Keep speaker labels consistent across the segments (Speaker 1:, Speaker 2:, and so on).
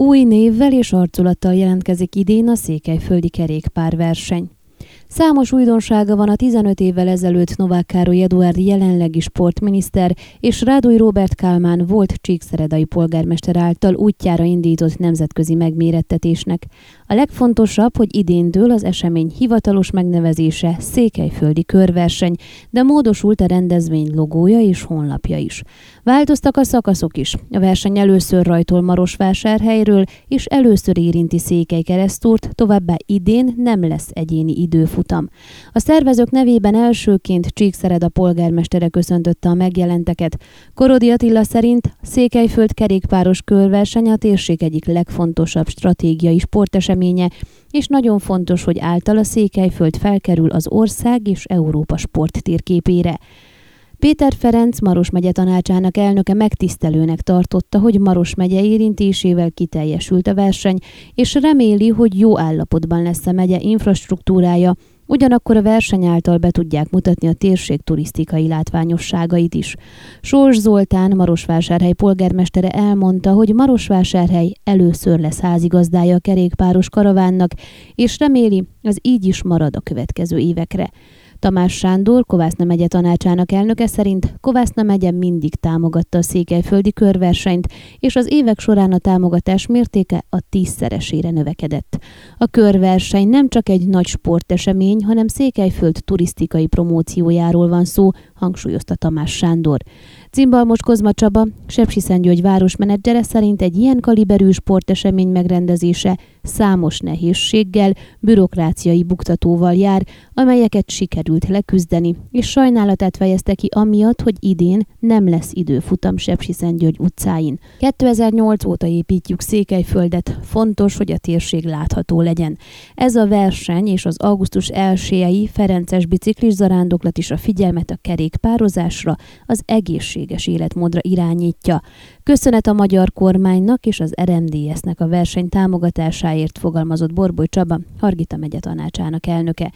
Speaker 1: Új névvel és arculattal jelentkezik idén a Székelyföldi kerékpárverseny. Számos újdonsága van a 15 évvel ezelőtt Novák Károly Eduard jelenlegi sportminiszter és Rádoly Robert Kálmán volt Csíkszeredai polgármester által útjára indított nemzetközi megmérettetésnek. A legfontosabb, hogy idén dől az esemény hivatalos megnevezése Székelyföldi körverseny, de módosult a rendezvény logója és honlapja is. Változtak a szakaszok is. A verseny először rajtol Marosvásárhelyről, és először érinti Székely keresztúrt, továbbá idén nem lesz egyéni időfutam. A szervezők nevében elsőként Csíkszered a polgármestere köszöntötte a megjelenteket. Korodi Attila szerint Székelyföld kerékpáros körverseny a térség egyik legfontosabb stratégiai sporteseménye, és nagyon fontos, hogy által a Székelyföld felkerül az ország és Európa sporttérképére. Péter Ferenc Maros megye tanácsának elnöke megtisztelőnek tartotta, hogy Maros megye érintésével kiteljesült a verseny, és reméli, hogy jó állapotban lesz a megye infrastruktúrája, Ugyanakkor a verseny által be tudják mutatni a térség turisztikai látványosságait is. Sors Zoltán, Marosvásárhely polgármestere elmondta, hogy Marosvásárhely először lesz házigazdája a kerékpáros karavánnak, és reméli, az így is marad a következő évekre. Tamás Sándor, Kovászna megye tanácsának elnöke szerint Kovászna megye mindig támogatta a székelyföldi körversenyt, és az évek során a támogatás mértéke a tízszeresére növekedett. A körverseny nem csak egy nagy sportesemény, hanem Székelyföld turisztikai promóciójáról van szó, hangsúlyozta Tamás Sándor. Cimbalmos Kozma Csaba, Sepsiszentgyörgy városmenedzsere szerint egy ilyen kaliberű sportesemény megrendezése számos nehézséggel, bürokráciai buktatóval jár, amelyeket sikerült leküzdeni, és sajnálatát fejezte ki amiatt, hogy idén nem lesz időfutam Sepsiszentgyörgy utcáin. 2008 óta építjük Székelyföldet, fontos, hogy a térség látható legyen. Ez a verseny és az augusztus 1 Ferences biciklis zarándoklat is a figyelmet a kerékpározásra, az egészséges életmódra irányítja. Köszönet a magyar kormánynak és az RMDS-nek a verseny támogatásáért fogalmazott Borboly Csaba, Hargita megye tanácsának elnöke.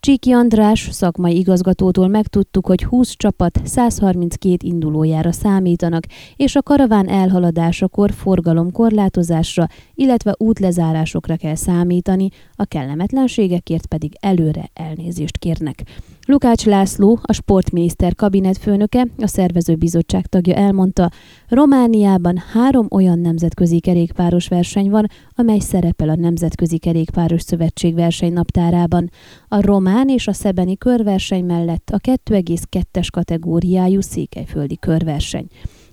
Speaker 1: Csíki András szakmai igazgatótól megtudtuk, hogy 20 csapat 132 indulójára számítanak, és a karaván elhaladásakor forgalomkorlátozásra, illetve útlezárásokra kell számítani, a kellemetlenségekért pedig előre elnézést kérnek. Lukács László, a sportminiszter kabinetfőnöke, a szervezőbizottság tagja elmondta, Romániában három olyan nemzetközi kerékpáros verseny van, amely szerepel a Nemzetközi Kerékpáros Szövetség versenynaptárában. A román és a szebeni körverseny mellett a 2,2-es kategóriájú székelyföldi körverseny.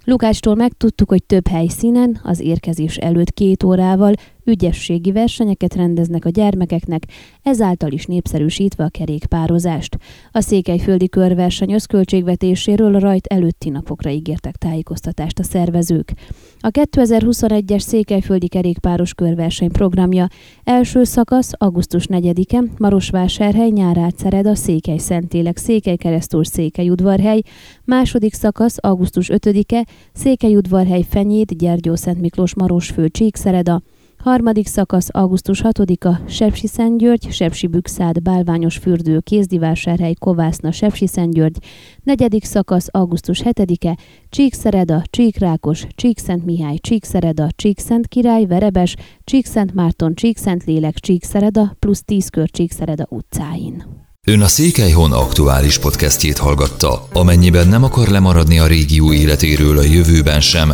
Speaker 1: Lukácstól megtudtuk, hogy több helyszínen az érkezés előtt két órával ügyességi versenyeket rendeznek a gyermekeknek, ezáltal is népszerűsítve a kerékpározást. A székelyföldi körverseny összköltségvetéséről a rajt előtti napokra ígértek tájékoztatást a szervezők. A 2021-es székelyföldi kerékpáros körverseny programja első szakasz augusztus 4-e Marosvásárhely, Nyárátszered, a Székely Szentélek, Székely Keresztúr, Székely Udvarhely, második szakasz augusztus 5-e Székely Udvarhely, Fenyét, Gyergyó Szent Miklós, Marosfő, Csíkszereda, Harmadik szakasz augusztus 6-a Sepsi Szentgyörgy, Sepsi Bükszád, Bálványos fürdő, Kézdivásárhely, Kovászna, Sepsi Szentgyörgy. Negyedik szakasz augusztus 7-e Csíkszereda, Csíkrákos, Csíkszent Mihály, Csíkszereda, Csíkszent Király, Verebes, Csíkszent Márton, Csíkszent Lélek, Csíkszereda plusz 10 kör Csíkszereda utcáin.
Speaker 2: Ön a Székelyhon aktuális podcastjét hallgatta. Amennyiben nem akar lemaradni a régió életéről a jövőben sem,